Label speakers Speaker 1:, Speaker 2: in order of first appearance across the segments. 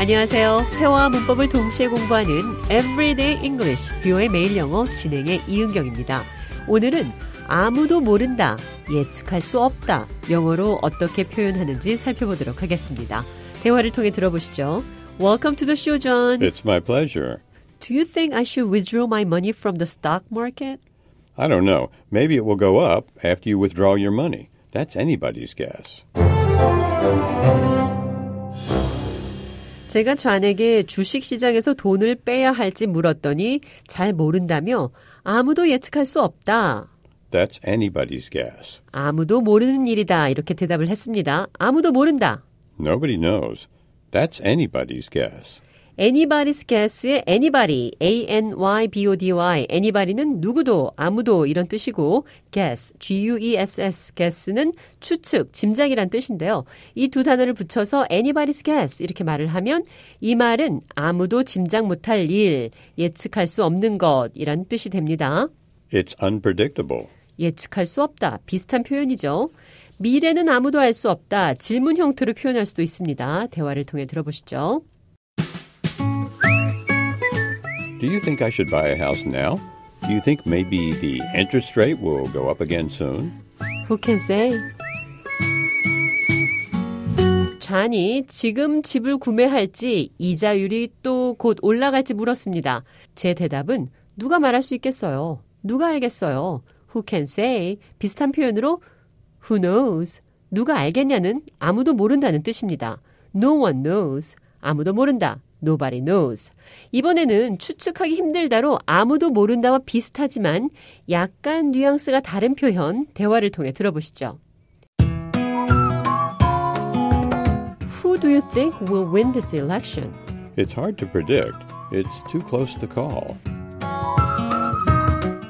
Speaker 1: 안녕하세요. 회화와 문법을 동시에 공부하는 Everyday English, 뷰의 매일 영어 진행의 이은경입니다. 오늘은 아무도 모른다, 예측할 수 없다, 영어로 어떻게 표현하는지 살펴보도록 하겠습니다. 대화를 통해 들어보시죠. Welcome to the show, John.
Speaker 2: It's my pleasure.
Speaker 1: Do you think I should withdraw my money from the stock market?
Speaker 2: I don't know. Maybe it will go up after you withdraw your money. That's anybody's guess.
Speaker 1: 제가 좌에게 주식 시장에서 돈을 빼야 할지 물었더니 잘 모른다며 아무도 예측할 수 없다.
Speaker 2: That's anybody's guess.
Speaker 1: 아무도 모르는 일이다. 이렇게 대답을 했습니다. 아무도 모른다.
Speaker 2: Nobody knows. That's anybody's guess.
Speaker 1: Anybody's guess의 anybody, a-n-y-b-o-d-y, anybody는 누구도, 아무도 이런 뜻이고 guess, g-u-e-s-s, guess는 추측, 짐작이란 뜻인데요. 이 두 단어를 붙여서 anybody's guess 이렇게 말을 하면 이 말은 아무도 짐작 못할 일, 예측할 수 없는 것이란 뜻이 됩니다.
Speaker 2: It's unpredictable.
Speaker 1: 예측할 수 없다. 비슷한 표현이죠. 미래는 아무도 알 수 없다. 질문 형태로 표현할 수도 있습니다. 대화를 통해 들어보시죠.
Speaker 2: Do you think I should buy a house now? Do you think maybe the interest rate will go up again soon?
Speaker 1: Who can say? 잔이 지금 집을 구매할지 이자율이 또 곧 올라갈지 물었습니다. 제 대답은 누가 말할 수 있겠어요? 누가 알겠어요? Who can say? 비슷한 표현으로 who knows? 누가 알겠냐는 아무도 모른다는 뜻입니다. No one knows. 아무도 모른다. Nobody knows. 이번에는 추측하기 힘들다로 아무도 모른다와 비슷하지만 약간 뉘앙스가 다른 표현 대화를 통해 들어보시죠. Who do you think will win this election?
Speaker 2: It's hard to predict. It's too close to call.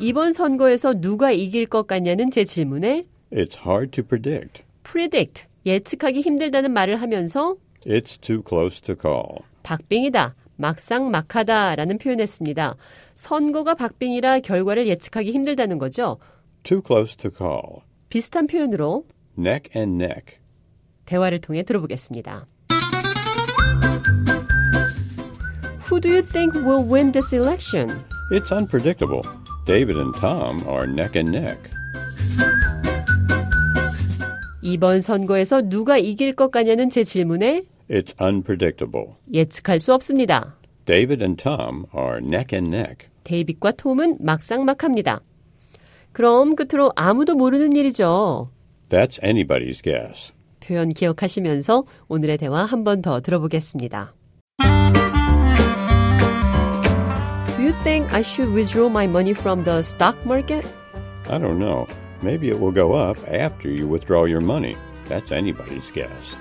Speaker 1: 이번 선거에서 누가 이길 것 같냐는 제 질문에
Speaker 2: It's hard to predict.
Speaker 1: predict 예측하기 힘들다는 말을 하면서
Speaker 2: It's too close to call.
Speaker 1: 박빙이다, 막상 막하다라는 표현했습니다. 선거가 박빙이라 결과를 예측하기 힘들다는 거죠.
Speaker 2: Too close to call.
Speaker 1: 비슷한 표현으로
Speaker 2: Neck and neck.
Speaker 1: 대화를 통해 들어보겠습니다. Who do you think will win this election?
Speaker 2: It's unpredictable. David and Tom are neck and neck.
Speaker 1: 이번 선거에서 누가 이길 것 같냐는 제 질문에
Speaker 2: It's unpredictable.
Speaker 1: 예측할 수 없습니다.
Speaker 2: David and Tom are neck and neck.
Speaker 1: 데이빗과 톰은 막상막합니다. 그럼 끝으로 아무도 모르는 일이죠.
Speaker 2: That's anybody's guess.
Speaker 1: 표현 기억하시면서 오늘의 대화 한 번 더 들어보겠습니다. Do you think I should withdraw my money from the stock market?
Speaker 2: I don't know. Maybe it will go up after you withdraw your money. That's anybody's guess.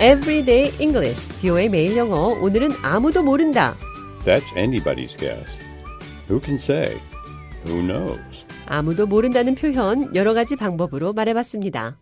Speaker 1: Everyday English, 뷰의 매일 영어. 오늘은 아무도 모른다.
Speaker 2: That's anybody's guess. Who can say? Who knows?
Speaker 1: 아무도 모른다는 표현 여러 가지 방법으로 말해봤습니다.